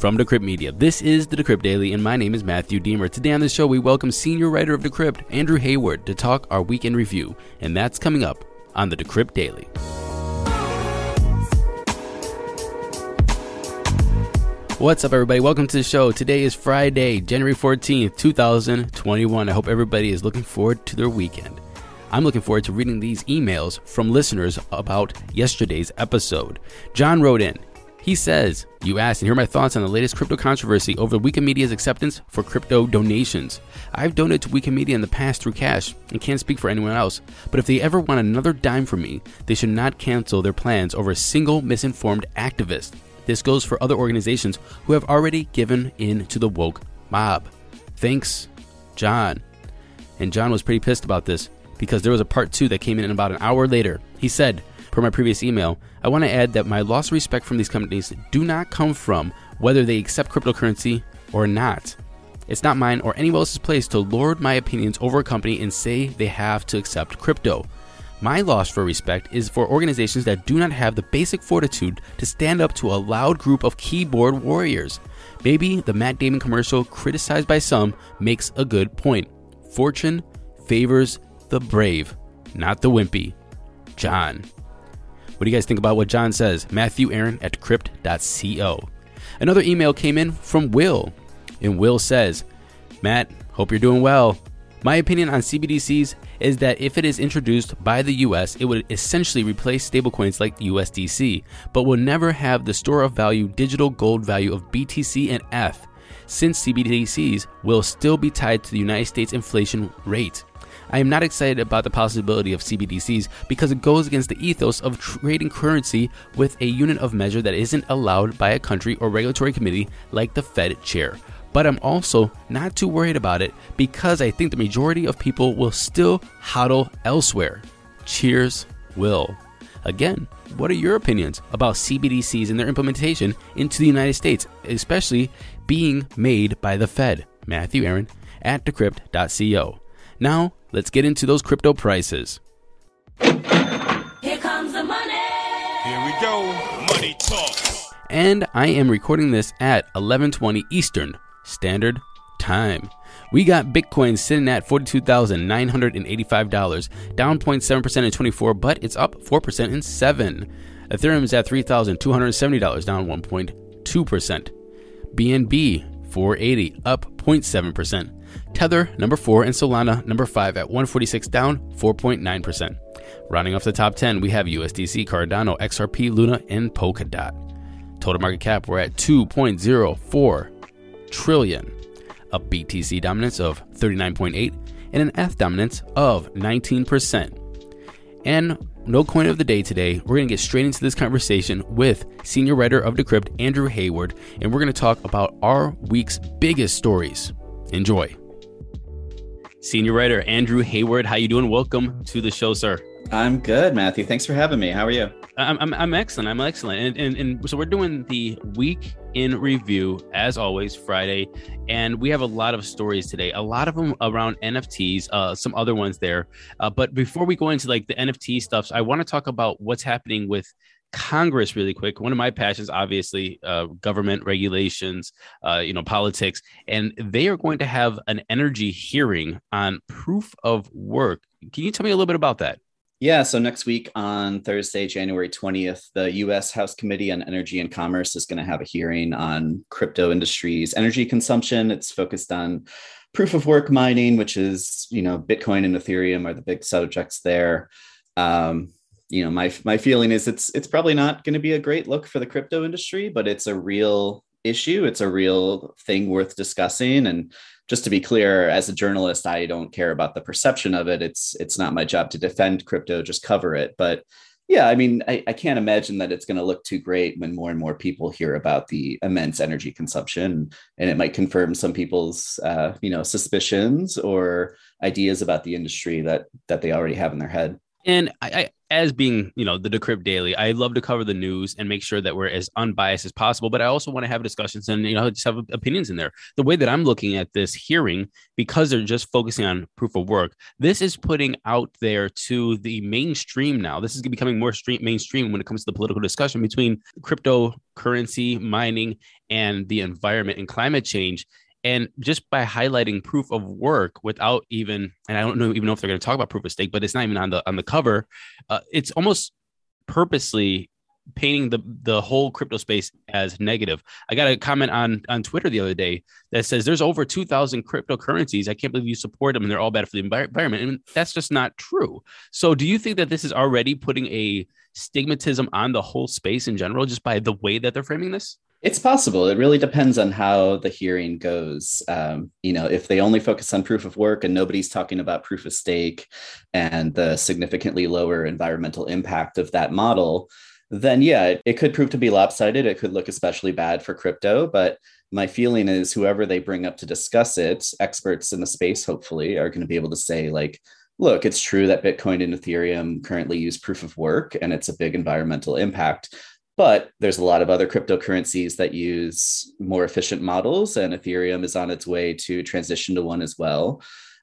From Decrypt Media, this is the Decrypt Daily, and my name is Matthew Diemer. Today on the show, we welcome senior writer of Decrypt, Andrew Hayward, to talk our weekend review, and that's coming up on the Decrypt Daily. What's up, everybody? Welcome to the show. Today is Friday, January 14th, 2021. I hope everybody is looking forward to their weekend. I'm looking forward to reading these emails from listeners about yesterday's episode. John wrote in. He says, You asked, and here are my thoughts on the latest crypto controversy over Wikimedia's acceptance for crypto donations. I've donated to Wikimedia in the past through cash and can't speak for anyone else, but if they ever want another dime from me, they should not cancel their plans over a single misinformed activist. This goes for other organizations who have already given in to the woke mob. Thanks, John. And John was pretty pissed about this because there was a part two that came in about an hour later. He said, per my previous email, I want to add that my loss of respect from these companies do not come from whether they accept cryptocurrency or not. It's not mine or anyone else's place to lord my opinions over a company and say they have to accept crypto. My loss for respect is for organizations that do not have the basic fortitude to stand up to a loud group of keyboard warriors. Maybe the Matt Damon commercial, criticized by some, makes a good point. Fortune favors the brave, not the wimpy. John. What do you guys think about what John says? Matthew Aaron at decrypt.co. Another email came in from Will, and Will says, Matt, hope you're doing well. My opinion on CBDCs is that if it is introduced by the US, it would essentially replace stablecoins like USDC, but will never have the store of value digital gold value of BTC and ETH, since CBDCs will still be tied to the United States inflation rate. I am not excited about the possibility of CBDCs because it goes against the ethos of trading currency with a unit of measure that isn't allowed by a country or regulatory committee like the Fed chair. But I'm also not too worried about it because I think the majority of people will still hodl elsewhere. Cheers, Will. Again, what are your opinions about CBDCs and their implementation into the United States, especially being made by the Fed? Matthew Aaron at decrypt.co. Now, let's get into those crypto prices. Here comes the money. Here we go. Money talk. And I am recording this at 11:20 Eastern Standard Time. We got Bitcoin sitting at $42,985, down 0.7% in 24, but it's up 4% in 7. Ethereum is at $3,270, down 1.2%. BNB 480, up 0.7%. Tether number 4 and Solana number 5 at 146 down 4.9%. Rounding off the top 10, we have USDC, Cardano, XRP, Luna, and Polkadot. Total market cap, we're at 2.04 trillion. A BTC dominance of 39.8 and an ETH dominance of 19%. And no coin of the day today. We're going to get straight into this conversation with senior writer of Decrypt, Andrew Hayward, and we're going to talk about our week's biggest stories. Enjoy. Senior writer Andrew Hayward, how you doing? Welcome to the show, sir. I'm good, Matthew. Thanks for having me. How are you? I'm, I'm, I'm excellent. I'm excellent. And, and, and so we're doing the week in review, as always, Friday. And we have a lot of stories today, a lot of them around NFTs, uh, some other ones there. Uh, but before we go into like the NFT stuff, I want to talk about what's happening with Congress really quick. One of my passions, obviously, uh, government regulations, uh, you know, politics, and they are going to have an energy hearing on proof of work. Can you tell me a little bit about that? Yeah, so next week on Thursday, January 20th, the US House Committee on Energy and Commerce is going to have a hearing on crypto industries energy consumption. It's focused on proof of work mining, which is, you know, Bitcoin and Ethereum are the big subjects there. Um, you know, my my feeling is it's it's probably not going to be a great look for the crypto industry, but it's a real issue. It's a real thing worth discussing. And just to be clear, as a journalist, I don't care about the perception of it. It's it's not my job to defend crypto, just cover it. But Yeah, I mean, I, I can't imagine that it's going to look too great when more and more people hear about the immense energy consumption, and it might confirm some people's, uh, you know, suspicions or ideas about the industry that that they already have in their head. And I, as being, you know, the Decrypt Daily, I love to cover the news and make sure that we're as unbiased as possible. But I also want to have discussions and, you know, just have opinions in there. The way that I'm looking at this hearing, because they're just focusing on proof of work, this is putting out there to the mainstream now. This is becoming more stream, mainstream when it comes to the political discussion between cryptocurrency, mining, and the environment and climate change. And just by highlighting proof of work without even, and I don't know even know if they're going to talk about proof of stake, but it's not even on the on the cover. Uh, it's almost purposely painting the the whole crypto space as negative. I got a comment on on Twitter the other day that says there's over 2000 cryptocurrencies. I can't believe you support them and they're all bad for the environment. And that's just not true. So do you think that this is already putting a stigmatism on the whole space in general just by the way that they're framing this? It's possible. It really depends on how the hearing goes. Um, you know, if they only focus on proof of work and nobody's talking about proof of stake and the significantly lower environmental impact of that model, then yeah, it, it could prove to be lopsided. It could look especially bad for crypto. But my feeling is whoever they bring up to discuss it, experts in the space, hopefully, are going to be able to say, like, look, it's true that Bitcoin and Ethereum currently use proof of work and it's a big environmental impact. But there's a lot of other cryptocurrencies that use more efficient models, and Ethereum is on its way to transition to one as well.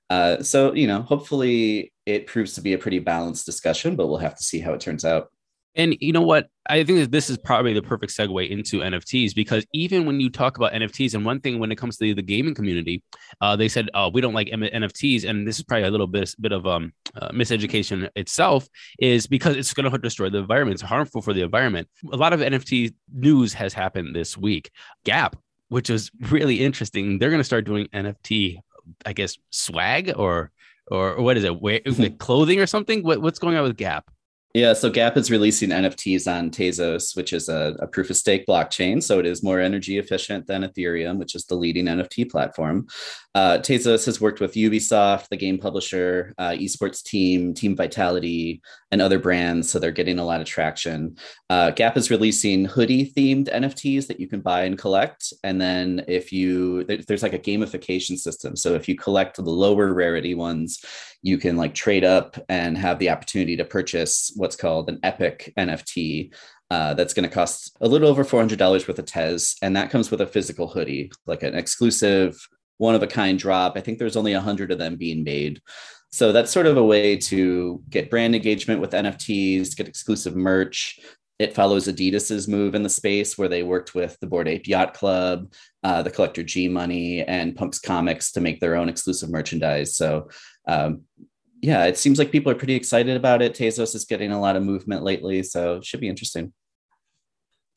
Uh, so, you know, hopefully it proves to be a pretty balanced discussion, but we'll have to see how it turns out. And you know what? I think that this is probably the perfect segue into NFTs because even when you talk about NFTs, and one thing when it comes to the gaming community, uh, they said, "Oh, we don't like NFTs," and this is probably a little bit bit of um, uh, miseducation itself, is because it's going to destroy the environment. It's harmful for the environment. A lot of NFT news has happened this week. Gap, which is really interesting, they're going to start doing NFT, I guess, swag or or what is it? Wear, clothing or something? What, what's going on with Gap? Yeah, so Gap is releasing NFTs on Tezos, which is a, a, proof of stake blockchain. So it is more energy efficient than Ethereum, which is the leading NFT platform. Uh, Tezos has worked with Ubisoft, the game publisher, uh, esports team, Team Vitality, and other brands. So they're getting a lot of traction. Uh, Gap is releasing hoodie themed NFTs that you can buy and collect. And then if you, there's like a gamification system. So if you collect the lower rarity ones, you can like trade up and have the opportunity to purchase what's called an epic NFT. Uh, that's going to cost a little over $400 worth of Tez. And that comes with a physical hoodie, like an exclusive, one of a kind drop. I think there's only 100 of them being made. So that's sort of a way to get brand engagement with NFTs, get exclusive merch. It follows Adidas's move in the space where they worked with the Bored Ape Yacht Club, uh, the Collector G Money, and Punks Comics to make their own exclusive merchandise. So um, yeah, it seems like people are pretty excited about it. Tezos is getting a lot of movement lately, so it should be interesting.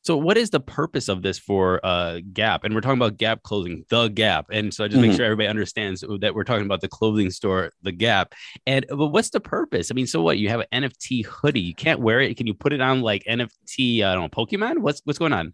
So, what is the purpose of this for uh, Gap? And we're talking about Gap clothing, the Gap. And so, I just mm-hmm. make sure everybody understands that we're talking about the clothing store, the Gap. And but what's the purpose? I mean, so what? You have an NFT hoodie. You can't wear it. Can you put it on like NFT? I don't know, Pokemon. What's what's going on?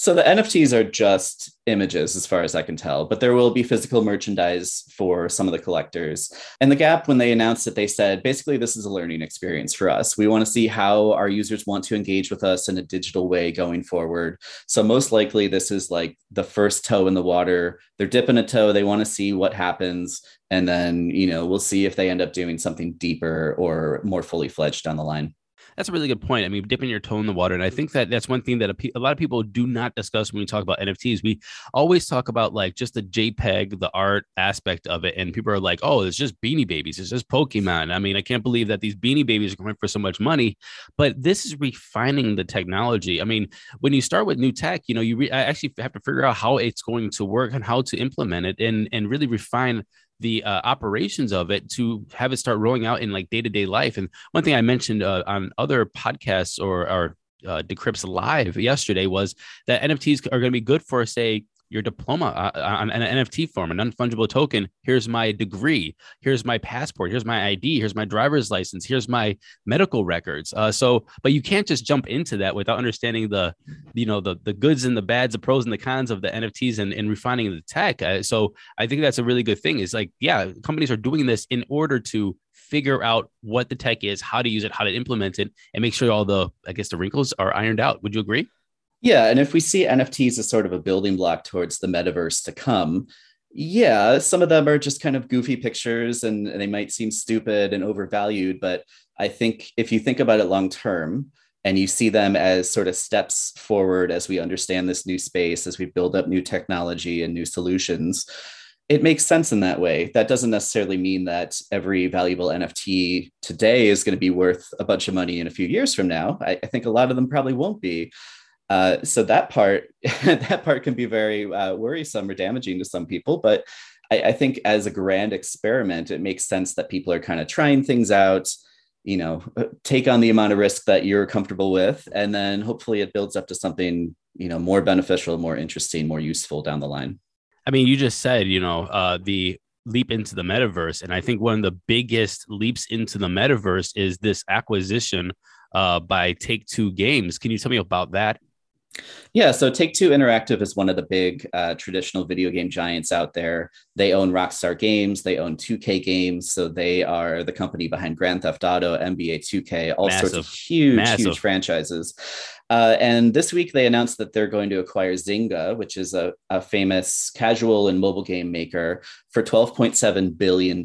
So the NFTs are just images, as far as I can tell, but there will be physical merchandise for some of the collectors. And the Gap, when they announced it, they said basically this is a learning experience for us. We want to see how our users want to engage with us in a digital way going forward. So most likely, this is like the first toe in the water. They're dipping a toe. They want to see what happens, and then you know we'll see if they end up doing something deeper or more fully fledged down the line that's a really good point. I mean, dipping your toe in the water, and I think that that's one thing that a, a, lot of people do not discuss when we talk about NFTs. We always talk about like just the JPEG, the art aspect of it, and people are like, "Oh, it's just Beanie Babies, it's just Pokemon." I mean, I can't believe that these Beanie Babies are going for so much money, but this is refining the technology. I mean, when you start with new tech, you know, you re- actually have to figure out how it's going to work and how to implement it, and and really refine the uh, operations of it to have it start rolling out in like day to day life. And one thing I mentioned uh, on other podcasts or, or uh, Decrypts Live yesterday was that NFTs are going to be good for, say, your diploma uh, on an NFT form, a non fungible token. Here's my degree. Here's my passport. Here's my ID. Here's my driver's license. Here's my medical records. Uh, so, but you can't just jump into that without understanding the, you know, the the goods and the bads, the pros and the cons of the NFTs and, and refining the tech. Uh, so, I think that's a really good thing. Is like, yeah, companies are doing this in order to figure out what the tech is, how to use it, how to implement it, and make sure all the, I guess, the wrinkles are ironed out. Would you agree? Yeah, and if we see NFTs as sort of a building block towards the metaverse to come, yeah, some of them are just kind of goofy pictures and, they might seem stupid and overvalued. But I think if you think about it long term and you see them as sort of steps forward as we understand this new space, as we build up new technology and new solutions, it makes sense in that way. That doesn't necessarily mean that every valuable NFT today is going to be worth a bunch of money in a few years from now. I, I think a lot of them probably won't be. Uh, so that part that part can be very uh, worrisome or damaging to some people but I, I, think as a grand experiment it makes sense that people are kind of trying things out you know uh, take on the amount of risk that you're comfortable with and then hopefully it builds up to something you know more beneficial more interesting more useful down the line. I mean you just said you know uh, the leap into the metaverse and i think one of the biggest leaps into the metaverse is this acquisition uh, by take two games. Can you tell me about that yeah, so Take Two Interactive is one of the big uh, traditional video game giants out there. They own Rockstar Games, they own 2K Games, so they are the company behind Grand Theft Auto, NBA 2K, all Massive. sorts of huge, Massive. huge franchises. Uh, and this week they announced that they're going to acquire Zynga, which is a, a famous casual and mobile game maker, for $12.7 billion.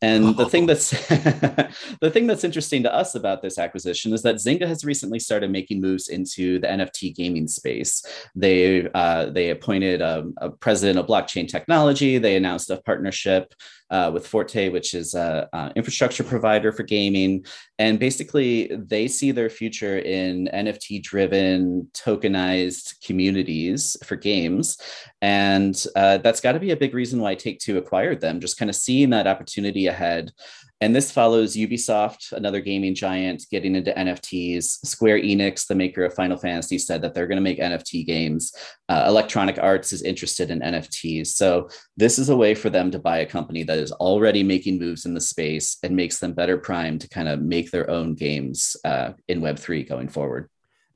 And the thing that's the thing that's interesting to us about this acquisition is that Zynga has recently started making moves into the NFT gaming space. They uh, they appointed a, a, president of blockchain technology. They announced a partnership uh, with Forte, which is an infrastructure provider for gaming. And basically, they see their future in NFT driven, tokenized communities for games. And uh, that's got to be a big reason why Take Two acquired them, just kind of seeing that opportunity ahead and this follows Ubisoft, another gaming giant, getting into NFTs. Square Enix, the maker of Final Fantasy, said that they're going to make NFT games. Uh, Electronic Arts is interested in NFTs. So, this is a way for them to buy a company that is already making moves in the space and makes them better primed to kind of make their own games uh, in Web3 going forward.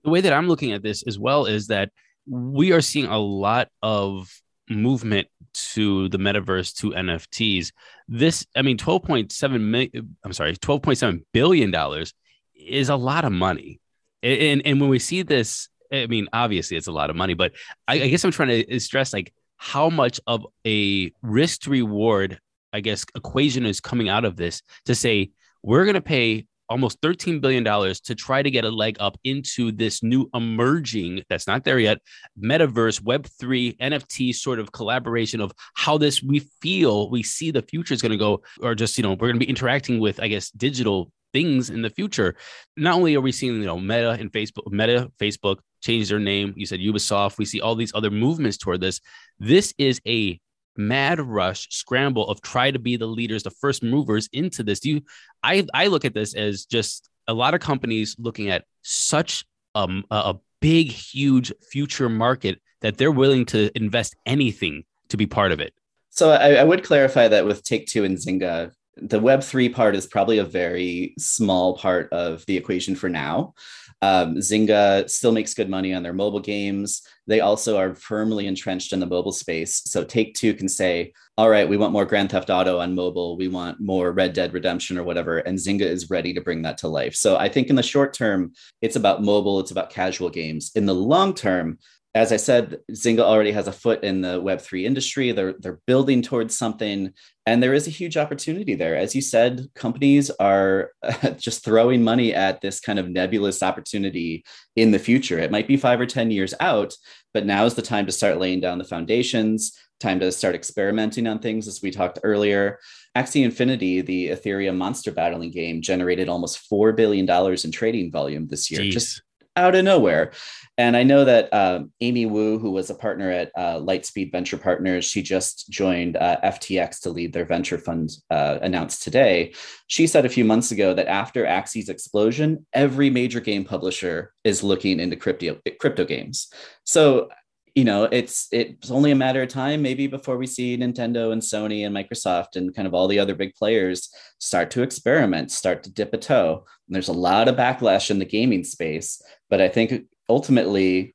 The way that I'm looking at this as well is that we are seeing a lot of movement to the metaverse to NFTs. This, I mean, 12.7 million, I'm sorry, 12.7 billion dollars is a lot of money. And, and when we see this, I mean, obviously it's a lot of money, but I, I guess I'm trying to uh, stress like how much of a risk to reward, I guess, equation is coming out of this to say we're going to pay almost $13 billion to try to get a leg up into this new emerging, that's not there yet, metaverse, Web3, NFT sort of collaboration of how this we feel, we see the future is going to go, or just, you know, we're going to be interacting with, I guess, digital things in the future. Not only are we seeing, you know, Meta and Facebook, Meta, Facebook change their name. You said Ubisoft. We see all these other movements toward this. This is a mad rush scramble of try to be the leaders, the first movers into this. Do you? I I look at this as just a lot of companies looking at such um, a big, huge future market that they're willing to invest anything to be part of it. So I, I would clarify that with Take Two and Zynga, the Web3 part is probably a very small part of the equation for now. Um, Zynga still makes good money on their mobile games. They also are firmly entrenched in the mobile space. So Take Two can say, all right, we want more Grand Theft Auto on mobile. We want more Red Dead Redemption or whatever. And Zynga is ready to bring that to life. So I think in the short term, it's about mobile, it's about casual games. In the long term, as I said, Zynga already has a foot in the Web3 industry. They're, they're building towards something, and there is a huge opportunity there. As you said, companies are just throwing money at this kind of nebulous opportunity in the future. It might be five or 10 years out, but now is the time to start laying down the foundations, time to start experimenting on things, as we talked earlier. Axie Infinity, the Ethereum monster battling game, generated almost $4 billion in trading volume this year. Jeez. Just out of nowhere. And I know that uh, Amy Wu, who was a partner at uh, Lightspeed Venture Partners, she just joined uh, FTX to lead their venture fund uh, announced today. She said a few months ago that after Axie's explosion, every major game publisher is looking into crypto, crypto games. So you know, it's it's only a matter of time, maybe before we see Nintendo and Sony and Microsoft and kind of all the other big players start to experiment, start to dip a toe. And there's a lot of backlash in the gaming space, but I think ultimately,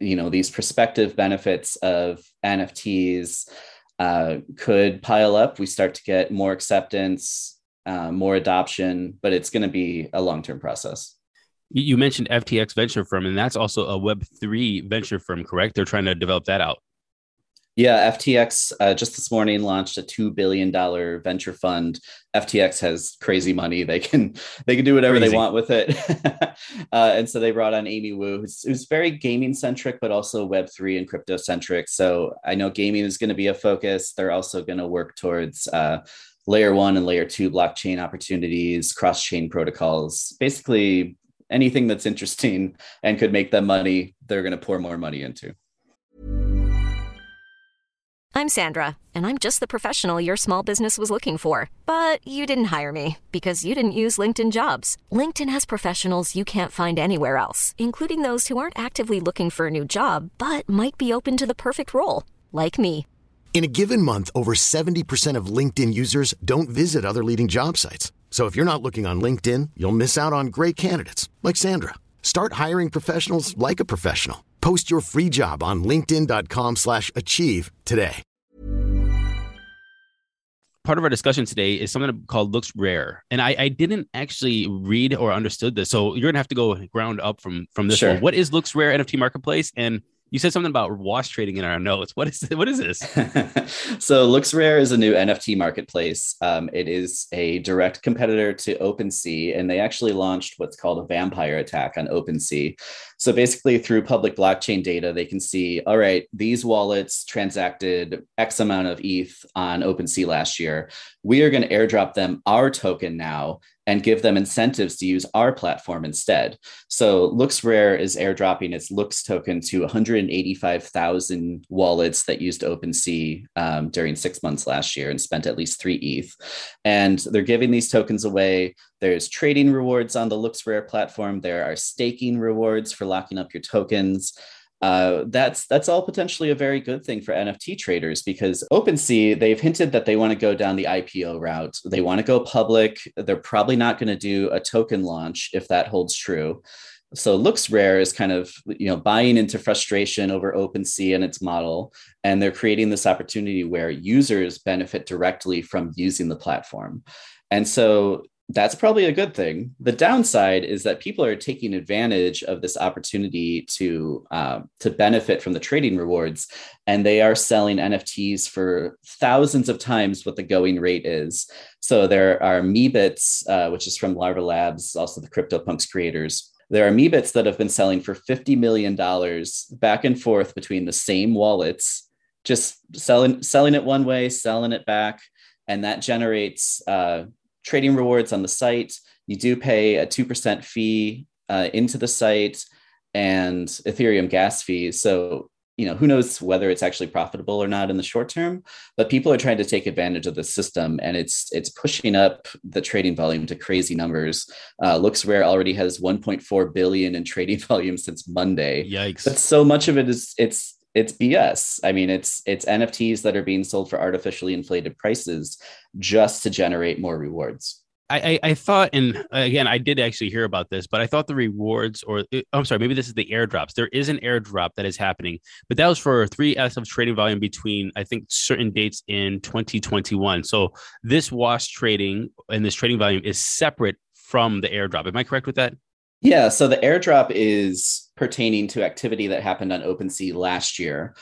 you know, these prospective benefits of NFTs uh, could pile up. We start to get more acceptance, uh, more adoption, but it's going to be a long term process. You mentioned FTX venture firm, and that's also a Web3 venture firm, correct? They're trying to develop that out. Yeah, FTX uh, just this morning launched a two billion dollar venture fund. FTX has crazy money; they can they can do whatever crazy. they want with it. uh, and so they brought on Amy Wu, who's, who's very gaming centric, but also Web three and crypto centric. So I know gaming is going to be a focus. They're also going to work towards uh, layer one and layer two blockchain opportunities, cross chain protocols, basically anything that's interesting and could make them money, they're going to pour more money into. I'm Sandra, and I'm just the professional your small business was looking for. But you didn't hire me because you didn't use LinkedIn jobs. LinkedIn has professionals you can't find anywhere else, including those who aren't actively looking for a new job but might be open to the perfect role, like me. In a given month, over 70% of LinkedIn users don't visit other leading job sites. So if you're not looking on LinkedIn, you'll miss out on great candidates like Sandra. Start hiring professionals like a professional. Post your free job on linkedin.com/achieve today. Part of our discussion today is something called LooksRare, And I, I didn't actually read or understood this. So you're gonna have to go ground up from from this Sure. one. What is LooksRare NFT marketplace? And you said something about wash trading in our notes. What is what is this? so LooksRare is a new NFT marketplace. Um, it is a direct competitor to OpenSea, and they actually launched what's called a vampire attack on OpenSea. So basically, through public blockchain data, they can see, all right, these wallets transacted X amount of ETH on OpenSea last year. We are going to airdrop them our token now and give them incentives to use our platform instead. So LooksRare is airdropping its Looks token to 185,000 wallets that used OpenSea um, during six months last year and spent at least three ETH. And they're giving these tokens away. There's trading rewards on the LooksRare platform. There are staking rewards for locking up your tokens uh, that's that's all potentially a very good thing for NFT traders because OpenSea they've hinted that they want to go down the IPO route. They want to go public. They're probably not going to do a token launch if that holds true. So LooksRare is kind of you know buying into frustration over OpenSea and its model, and they're creating this opportunity where users benefit directly from using the platform. And so that's probably a good thing. The downside is that people are taking advantage of this opportunity to uh, to benefit from the trading rewards, and they are selling NFTs for thousands of times what the going rate is. So there are Meebits, uh, which is from Larva Labs, also the CryptoPunks creators. There are Meebits that have been selling for fifty million dollars back and forth between the same wallets, just selling selling it one way, selling it back, and that generates. Uh, trading rewards on the site. You do pay a 2% fee uh, into the site and Ethereum gas fees. So, you know, who knows whether it's actually profitable or not in the short term, but people are trying to take advantage of the system and it's it's pushing up the trading volume to crazy numbers. Uh, LooksRare already has 1.4 billion in trading volume since Monday. Yikes. But so much of it is it's it's BS. I mean, it's it's NFTs that are being sold for artificially inflated prices just to generate more rewards. I, I, I thought, and again, I did actually hear about this, but I thought the rewards, or uh, I'm sorry, maybe this is the airdrops. There is an airdrop that is happening, but that was for three S of trading volume between, I think, certain dates in 2021. So this wash trading and this trading volume is separate from the airdrop. Am I correct with that? Yeah, so the airdrop is pertaining to activity that happened on OpenSea last year.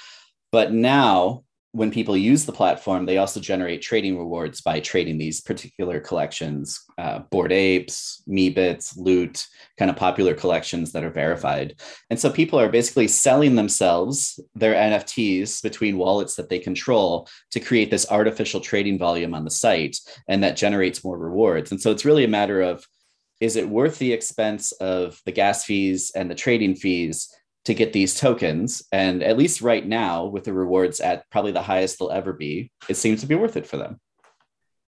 But now, when people use the platform, they also generate trading rewards by trading these particular collections uh, Bored Apes, Meebits, Loot, kind of popular collections that are verified. And so people are basically selling themselves their NFTs between wallets that they control to create this artificial trading volume on the site. And that generates more rewards. And so it's really a matter of is it worth the expense of the gas fees and the trading fees to get these tokens? And at least right now, with the rewards at probably the highest they'll ever be, it seems to be worth it for them.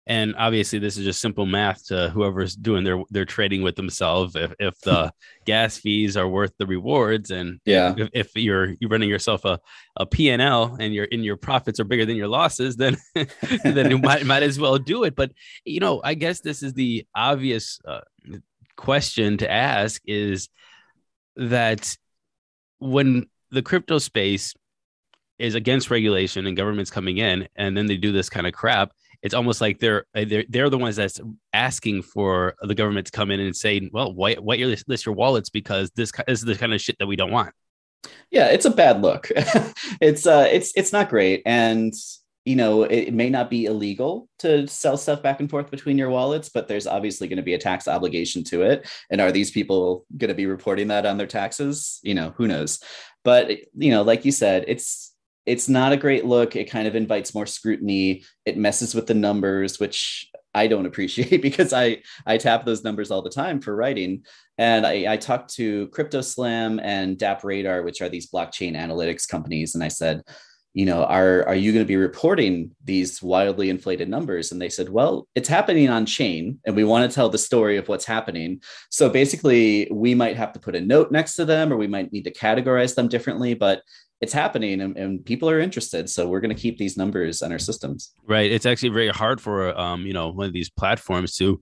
And obviously this is just simple math to whoever's doing their their trading with themselves if, if the gas fees are worth the rewards and Yeah. if, if you're you're running yourself a, a p&l and your in your profits are bigger than your losses then then you might, might as well do it but you know i guess this is the obvious uh, question to ask is that when the crypto space is against regulation and governments coming in and then they do this kind of crap it's almost like they're uh, they're, they're the ones that's asking for the government to come in and say well white white your list, your wallets because this, this is the kind of shit that we don't want. Yeah it's a bad look. It's uh it's it's not great. And you know it may not be illegal to sell stuff back and forth between your wallets but there's obviously going to be a tax obligation to it. And are these people going to be reporting that on their taxes? You know who knows? But you know like you said it's it's not a great look it kind of invites more scrutiny it messes with the numbers which i don't appreciate because i i tap those numbers all the time for writing and I, I talked to CryptoSlam and DApp Radar, which are these blockchain analytics companies, and I said, you know, are are you going to be reporting these wildly inflated numbers? And they said, well, it's happening on chain, and we want to tell the story of what's happening. So basically, we might have to put a note next to them, or we might need to categorize them differently, but it's happening and, and people are interested. So we're going to keep these numbers on our systems. right it's actually very hard for um you know one of these platforms to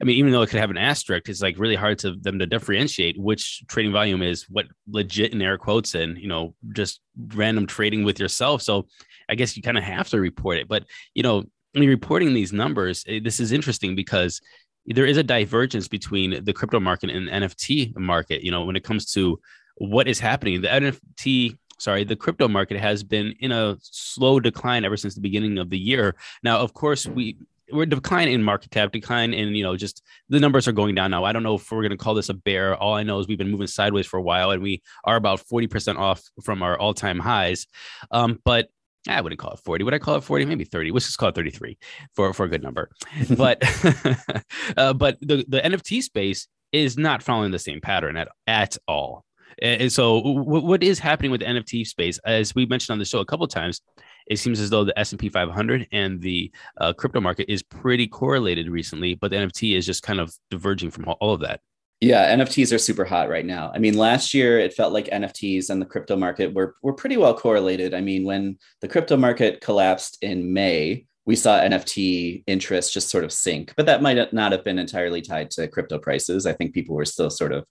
I mean, even though it could have an asterisk, it's like really hard to them to differentiate which trading volume is what legit in air quotes and you know just random trading with yourself. So I guess you kind of have to report it. But you know, when you're reporting these numbers, eh, this is interesting because there is a divergence between the crypto market and the NFT market. You know, when it comes to what is happening, the NFT sorry, the crypto market has been in a slow decline ever since the beginning of the year. Now, of course, we we're declining in market cap, decline in you know just the numbers are going down now. I don't know if we're going to call this a bear. All I know is we've been moving sideways for a while, and we are about forty percent off from our all time highs. Um, but I wouldn't call it 40. Would I call it 40? Maybe 30. Let's just call it 33 for, for a good number. But uh, but the, the NFT space is not following the same pattern at, at all. And so what is happening with the NFT space, as we mentioned on the show a couple of times, it seems as though the S&P 500 and the uh, crypto market is pretty correlated recently, but the NFT is just kind of diverging from all of that. Yeah, NFTs are super hot right now. I mean, last year it felt like NFTs and the crypto market were were pretty well correlated. I mean, when the crypto market collapsed in May, we saw NFT interest just sort of sink, but that might not have been entirely tied to crypto prices. I think people were still sort of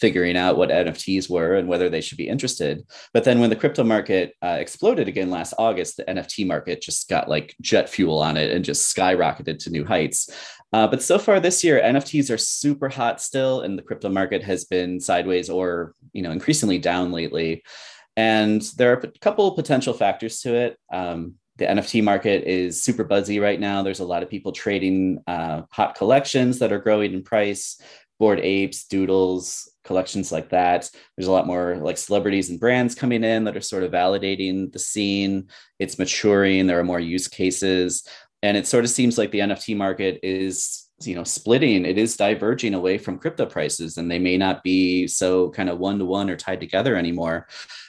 figuring out what NFTs were and whether they should be interested. But then when the crypto market uh, exploded again last August, the NFT market just got like jet fuel on it and just skyrocketed to new heights. Uh, but so far this year, NFTs are super hot still, and the crypto market has been sideways or you know increasingly down lately. And there are a couple potential factors to it. Um, the NFT market is super buzzy right now. There's a lot of people trading uh, hot collections that are growing in price, bored apes, doodles, collections like that. There's a lot more like celebrities and brands coming in that are sort of validating the scene. It's maturing. There are more use cases. And it sort of seems like the NFT market is you know splitting it is diverging away from crypto prices and they may not be so kind of one to one or tied together anymore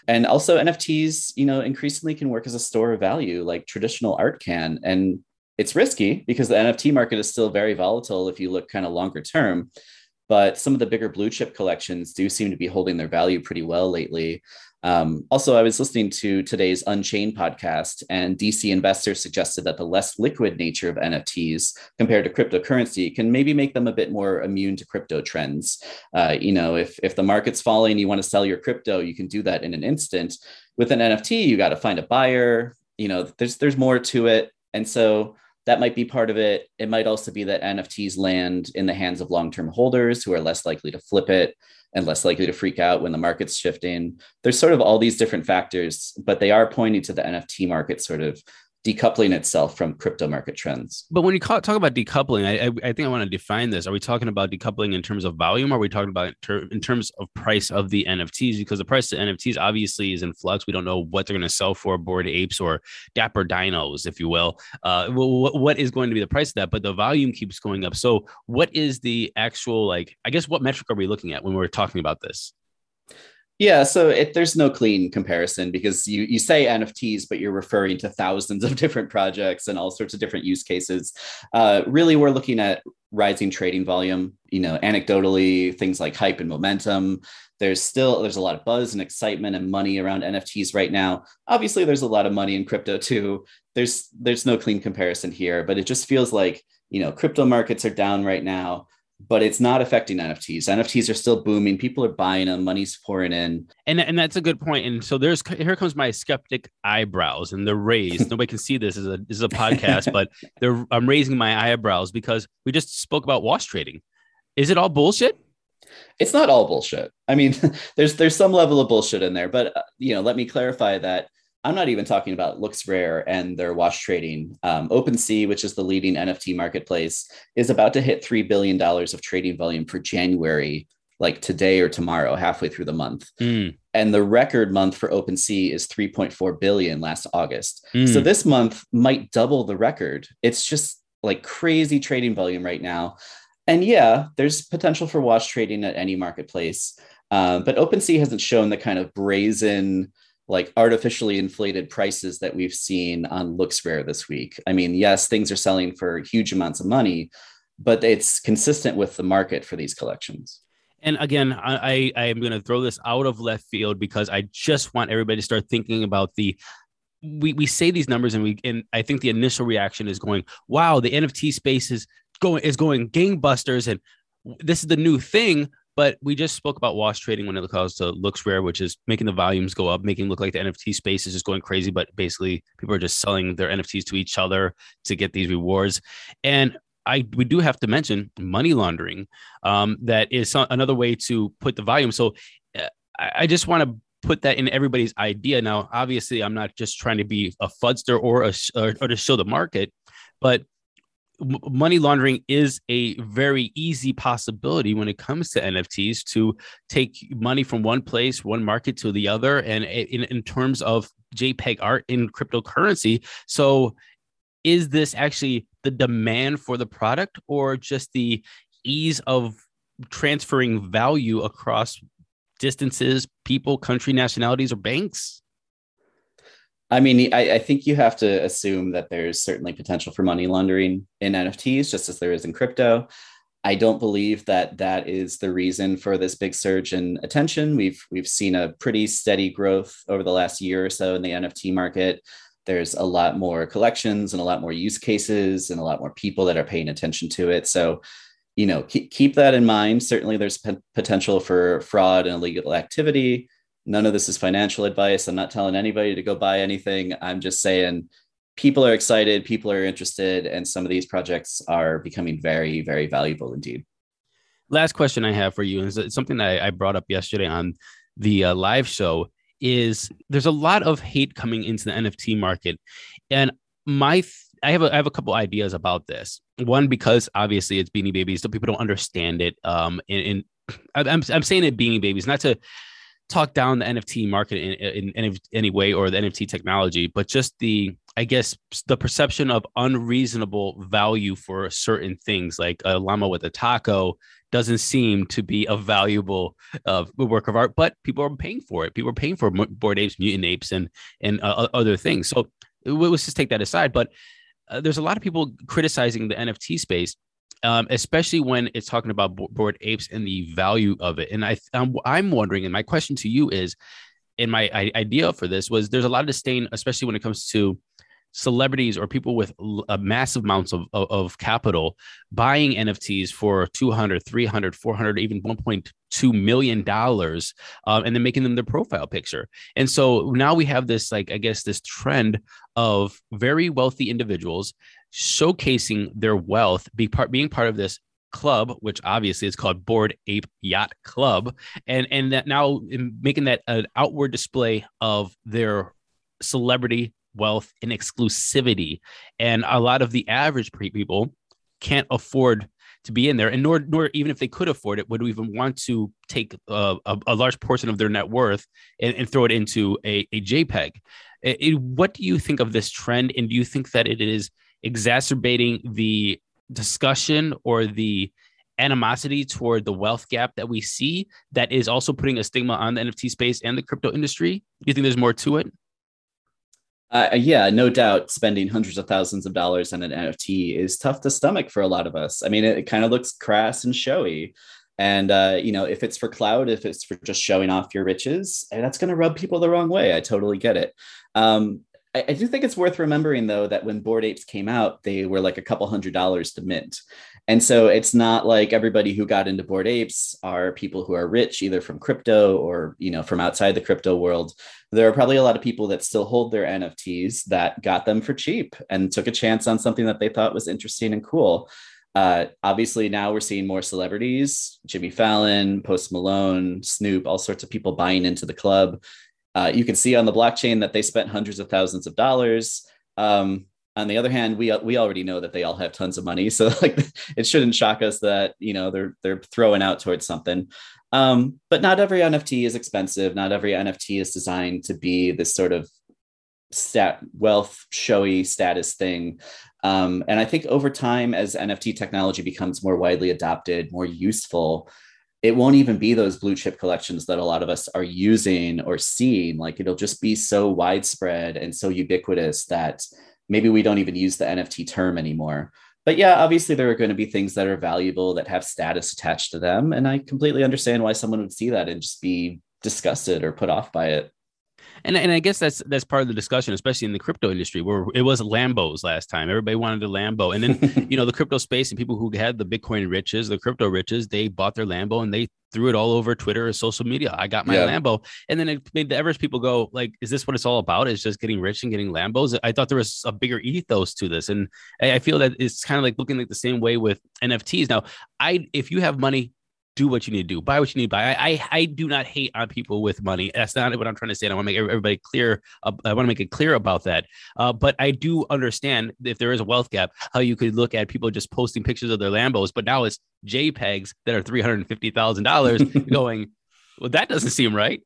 and also nfts you know increasingly can work as a store of value like traditional art can and it's risky because the nft market is still very volatile if you look kind of longer term but some of the bigger blue chip collections do seem to be holding their value pretty well lately um, also, I was listening to today's Unchained podcast, and DC investors suggested that the less liquid nature of NFTs compared to cryptocurrency can maybe make them a bit more immune to crypto trends. Uh, you know, if if the market's falling, you want to sell your crypto, you can do that in an instant. With an NFT, you got to find a buyer. You know, there's there's more to it, and so that might be part of it. It might also be that NFTs land in the hands of long term holders who are less likely to flip it and less likely to freak out when the market's shifting. There's sort of all these different factors, but they are pointing to the NFT market sort of decoupling itself from crypto market trends. But when you talk about decoupling, I, I, think I want to define this. Are we talking about decoupling in terms of volume? Or are we talking about in, ter- in terms of price of the NFTs? Because the price of NFTs obviously is in flux. We don't know what they're going to sell for, bored apes or dapper dinos, if you will. Uh, what, what is going to be the price of that? But the volume keeps going up. So, what is the actual like? I guess what metric are we looking at when we're talking about this? Yeah, so it, there's no clean comparison because you you say NFTs, but you're referring to thousands of different projects and all sorts of different use cases. Uh, really, we're looking at rising trading volume. You know, anecdotally, things like hype and momentum. There's still there's a lot of buzz and excitement and money around NFTs right now. Obviously, there's a lot of money in crypto too. There's there's no clean comparison here, but it just feels like you know crypto markets are down right now but it's not affecting NFTs. NFTs are still booming. People are buying them. Money's pouring in. And and that's a good point. And so there's here comes my skeptic eyebrows, and they're raised. Nobody can see this as a this is a podcast, but they're I'm raising my eyebrows because we just spoke about wash trading. Is it all bullshit? It's not all bullshit. I mean, there's there's some level of bullshit in there, but uh, you know, let me clarify that I'm not even talking about LooksRare and their wash trading. Um, OpenSea, which is the leading NFT marketplace, is about to hit $3 billion of trading volume for January, like today or tomorrow, halfway through the month. Mm. And the record month for OpenSea is 3.4 billion last August. Mm. So this month might double the record. It's just like crazy trading volume right now. And yeah, there's potential for wash trading at any marketplace. Um, but OpenSea hasn't shown the kind of brazen, like artificially inflated prices that we've seen on LooksRare this week. I mean, yes, things are selling for huge amounts of money, but it's consistent with the market for these collections. And again, I, I am going to throw this out of left field because I just want everybody to start thinking about the. We, we say these numbers and we and I think the initial reaction is going, wow, the NFT space is going is going gangbusters and this is the new thing. But we just spoke about wash trading when it comes to LooksRare, which is making the volumes go up, making it look like the NFT space is just going crazy. But basically, people are just selling their NFTs to each other to get these rewards. And I we do have to mention money laundering. Um, that is another way to put the volume. So uh, I, I just want to put that in everybody's idea. Now, obviously, I'm not just trying to be a fudster or a or, or to show the market, but money laundering is a very easy possibility when it comes to NFTs to take money from one place, one market to the other, and in, in terms of JPEG art in cryptocurrency. So, is this actually the demand for the product or just the ease of transferring value across distances, people, country, nationalities, or banks? I mean, I, I, think you have to assume that there's certainly potential for money laundering in NFTs, just as there is in crypto. I don't believe that that is the reason for this big surge in attention. We've we've seen a pretty steady growth over the last year or so in the NFT market. There's a lot more collections and a lot more use cases and a lot more people that are paying attention to it. So, you know, keep, keep that in mind. Certainly, there's p- potential for fraud and illegal activity none of this is financial advice. I'm not telling anybody to go buy anything. I'm just saying people are excited, people are interested, and some of these projects are becoming very, very valuable indeed. Last question I have for you is something that I brought up yesterday on the uh, live show is there's a lot of hate coming into the NFT market. And my th- I have a, I have a couple ideas about this. One, because obviously it's Beanie Babies, so people don't understand it. Um, and, and I'm I'm saying it Beanie Babies, not to talk down the NFT market in, in, in, any way or the NFT technology, but just the, I guess, the perception of unreasonable value for certain things, like a llama with a taco, doesn't seem to be a valuable uh, work of art, but people are paying for it. People are paying for bored apes, mutant apes, and and uh, other things. So let's just take that aside. But uh, there's a lot of people criticizing the NFT space um, especially when it's talking about bored apes and the value of it. And I, I'm, I'm wondering, and my question to you is, and my idea for this was, there's a lot of disdain, especially when it comes to celebrities or people with massive amounts of, of, of, capital buying nfts for 200 300 400 even 1.2 million dollars um, and then making them their profile picture and so now we have this like i guess this trend of very wealthy individuals showcasing their wealth, be part, being part of this club, which obviously is called Bored Ape Yacht Club, and and that now making that an outward display of their celebrity wealth and exclusivity, and a lot of the average people can't afford to be in there, and nor nor even if they could afford it, would even want to take a, a, a large portion of their net worth and, and throw it into a, a JPEG. It, it, what do you think of this trend, and do you think that it is exacerbating the discussion or the animosity toward the wealth gap that we see that is also putting a stigma on the NFT space and the crypto industry? Do you think there's more to it? Uh, yeah, no doubt spending hundreds of thousands of dollars on an NFT is tough to stomach for a lot of us. I mean, it, it kind of looks crass and showy. And, uh, you know, if it's for cloud, if it's for just showing off your riches, eh, that's going to rub people the wrong way. I totally get it. Um, I, I do think it's worth remembering, though, that when Bored Apes came out, they were like a couple hundred dollars to mint. And so it's not like everybody who got into Bored Apes are people who are rich, either from crypto or, you know, from outside the crypto world. There are probably a lot of people that still hold their NFTs that got them for cheap and took a chance on something that they thought was interesting and cool. Uh, obviously, now we're seeing more celebrities Jimmy Fallon, Post Malone, Snoop, all sorts of people buying into the club. Uh, you can see on the blockchain that they spent hundreds of thousands of dollars. Um, on the other hand, we we already know that they all have tons of money, so like it shouldn't shock us that you know they're they're throwing out towards something. Um, but not every NFT is expensive. Not every NFT is designed to be this sort of stat wealth showy status thing. Um, and I think over time, as NFT technology becomes more widely adopted, more useful, it won't even be those blue chip collections that a lot of us are using or seeing. Like it'll just be so widespread and so ubiquitous that maybe we don't even use the NFT term anymore. But yeah, obviously there are going to be things that are valuable that have status attached to them. And I completely understand why someone would see that and just be disgusted or put off by it. And, and I guess that's that's part of the discussion, especially in the crypto industry, where it was Lambos last time. Everybody wanted a Lambo, and then you know the crypto space and people who had the Bitcoin riches, the crypto riches, they bought their Lambo and they threw it all over Twitter or social media. I got my yeah. Lambo, and then it made the average people go like, "Is this what it's all about? Is just getting rich and getting Lambos?" I thought there was a bigger ethos to this, and I feel that it's kind of like looking like the same way with NFTs. Now, I if you have money, do what you need to do, buy what you need to buy. I, I, I do not hate on people with money. That's not what I'm trying to say. I want to make everybody clear. Uh, I want to make it clear about that. Uh, but I do understand if there is a wealth gap, how you could look at people just posting pictures of their Lambos, but now it's JPEGs that are three hundred fifty thousand dollars. going, well, that doesn't seem right.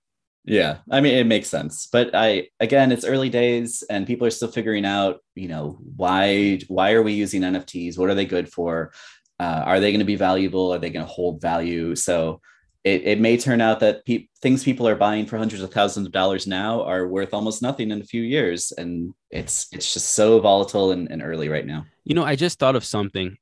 Yeah, I mean it makes sense, but I again, it's early days, and people are still figuring out, you know, why why are we using NFTs? What are they good for? Uh, are they going to be valuable? Are they going to hold value? So it, it may turn out that pe- things people are buying for hundreds of thousands of dollars now are worth almost nothing in a few years, and it's it's just so volatile and, and early right now. You know, I just thought of something.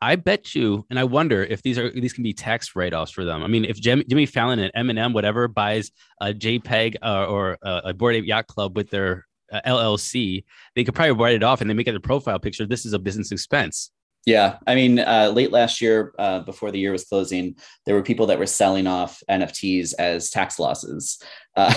I bet you, and I wonder if these are these can be tax write offs for them. I mean, if Jimmy, Jimmy Fallon and Eminem, whatever, buys a JPEG uh, or a, a Bored Ape Yacht Club with their uh, LLC, they could probably write it off and they make it a profile picture. This is a business expense. Yeah, I mean, uh, late last year, uh, before the year was closing, there were people that were selling off NFTs as tax losses uh,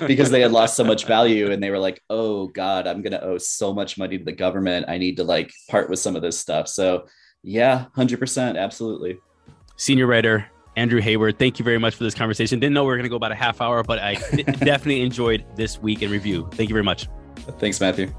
because they had lost so much value, and they were like, "Oh God, I'm going to owe so much money to the government. I need to like part with some of this stuff." So, yeah, hundred percent, absolutely. Senior writer Andrew Hayward, thank you very much for this conversation. Didn't know we were going to go about a half hour, but I definitely enjoyed this week in review. Thank you very much. Thanks, Matthew.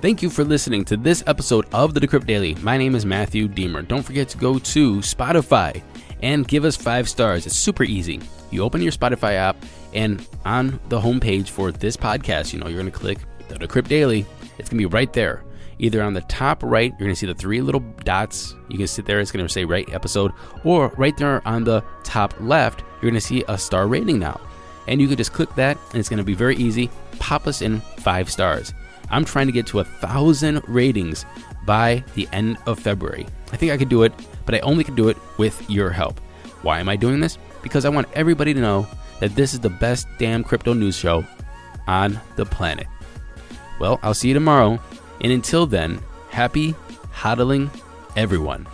Thank you for listening to this episode of the Decrypt Daily. My name is Matthew Diemer. Don't forget to go to Spotify and give us five stars. It's super easy. You open your Spotify app, and on the homepage for this podcast, you know, you're going to click the Decrypt Daily. It's going to be right there. Either on the top right, you're going to see the three little dots. You can sit there, it's going to say right episode, or right there on the top left, you're going to see a star rating now. And you can just click that, and it's going to be very easy. Pop us in five stars. I'm trying to get to a thousand ratings by the end of February. I think I could do it, but I only can do it with your help. Why am I doing this? Because I want everybody to know that this is the best damn crypto news show on the planet. Well, I'll see you tomorrow. And until then, happy hodling, everyone.